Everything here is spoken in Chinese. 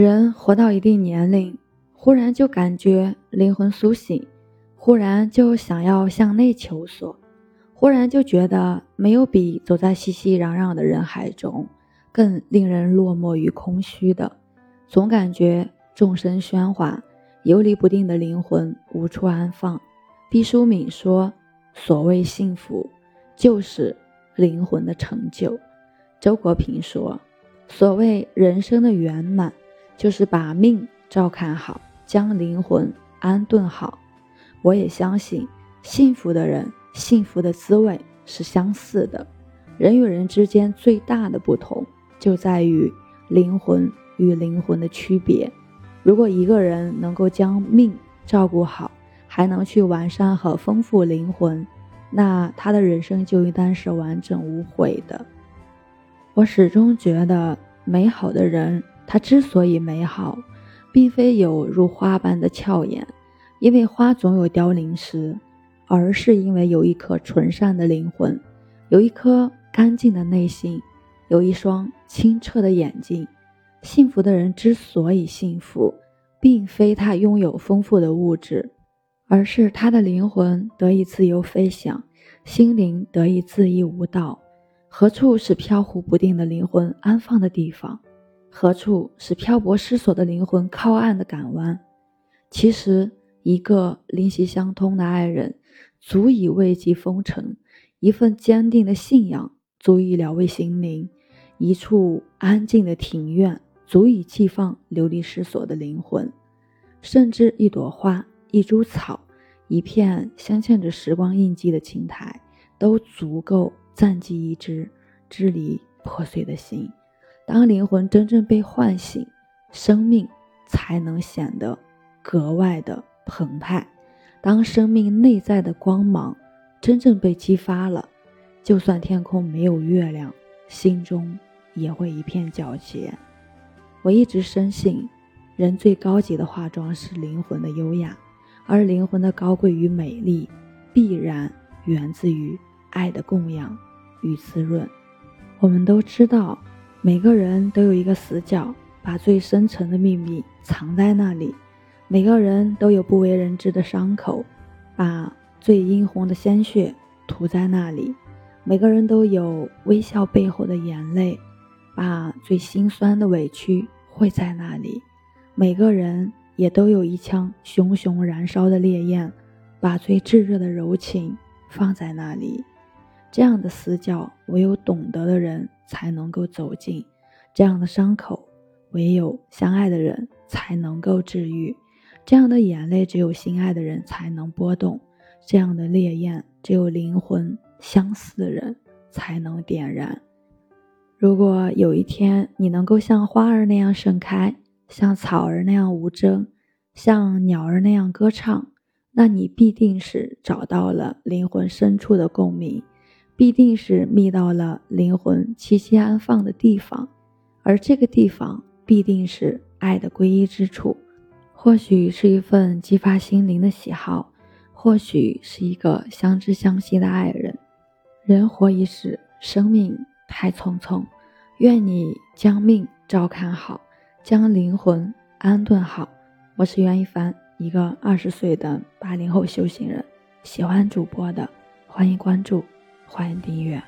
人活到一定年龄，忽然就感觉灵魂苏醒，忽然就想要向内求索，忽然就觉得没有比走在熙熙攘攘的人海中更令人落寞与空虚的。总感觉众生喧哗，游离不定的灵魂无处安放。毕淑敏说：“所谓幸福，就是灵魂的成就。”周国平说：“所谓人生的圆满。”就是把命照看好，将灵魂安顿好。我也相信，幸福的人，幸福的滋味是相似的。人与人之间最大的不同，就在于灵魂与灵魂的区别。如果一个人能够将命照顾好，还能去完善和丰富灵魂，那他的人生就应当是完整无悔的。我始终觉得，美好的人。它之所以美好，并非有如花般的俏颜，因为花总有凋零时，而是因为有一颗纯善的灵魂，有一颗干净的内心，有一双清澈的眼睛。幸福的人之所以幸福，并非他拥有丰富的物质，而是他的灵魂得以自由飞翔，心灵得以恣意舞蹈。何处是飘忽不定的灵魂安放的地方？何处是漂泊失所的灵魂靠岸的港湾？其实，一个灵犀相通的爱人，足以慰藉风尘；一份坚定的信仰，足以疗慰心灵；一处安静的庭院，足以寄放流离失所的灵魂；甚至一朵花、一株草、一片镶嵌着时光印记的青苔，都足够暂寄一只支离破碎的心。当灵魂真正被唤醒，生命才能显得格外的澎湃。当生命内在的光芒真正被激发了，就算天空没有月亮，心中也会一片皎洁。我一直深信，人最高级的化妆是灵魂的优雅，而灵魂的高贵与美丽，必然源自于爱的供养与滋润。我们都知道。每个人都有一个死角，把最深沉的秘密藏在那里；每个人都有不为人知的伤口，把最殷红的鲜血涂在那里；每个人都有微笑背后的眼泪，把最心酸的委屈汇在那里；每个人也都有一腔熊熊燃烧的烈焰，把最炙热的柔情放在那里。这样的死角，唯有懂得的人才能够走进；这样的伤口，唯有相爱的人才能够治愈；这样的眼泪，只有心爱的人才能波动；这样的烈焰，只有灵魂相似的人才能点燃。如果有一天你能够像花儿那样盛开，像草儿那样无争，像鸟儿那样歌唱，那你必定是找到了灵魂深处的共鸣。必定是觅到了灵魂栖息安放的地方，而这个地方必定是爱的归依之处。或许是一份激发心灵的喜好，或许是一个相知相惜的爱人。人活一世，生命太匆匆，愿你将命照看好，将灵魂安顿好。我是袁一凡，一个二十岁的八零后修行人。喜欢主播的，欢迎关注。欢迎订阅。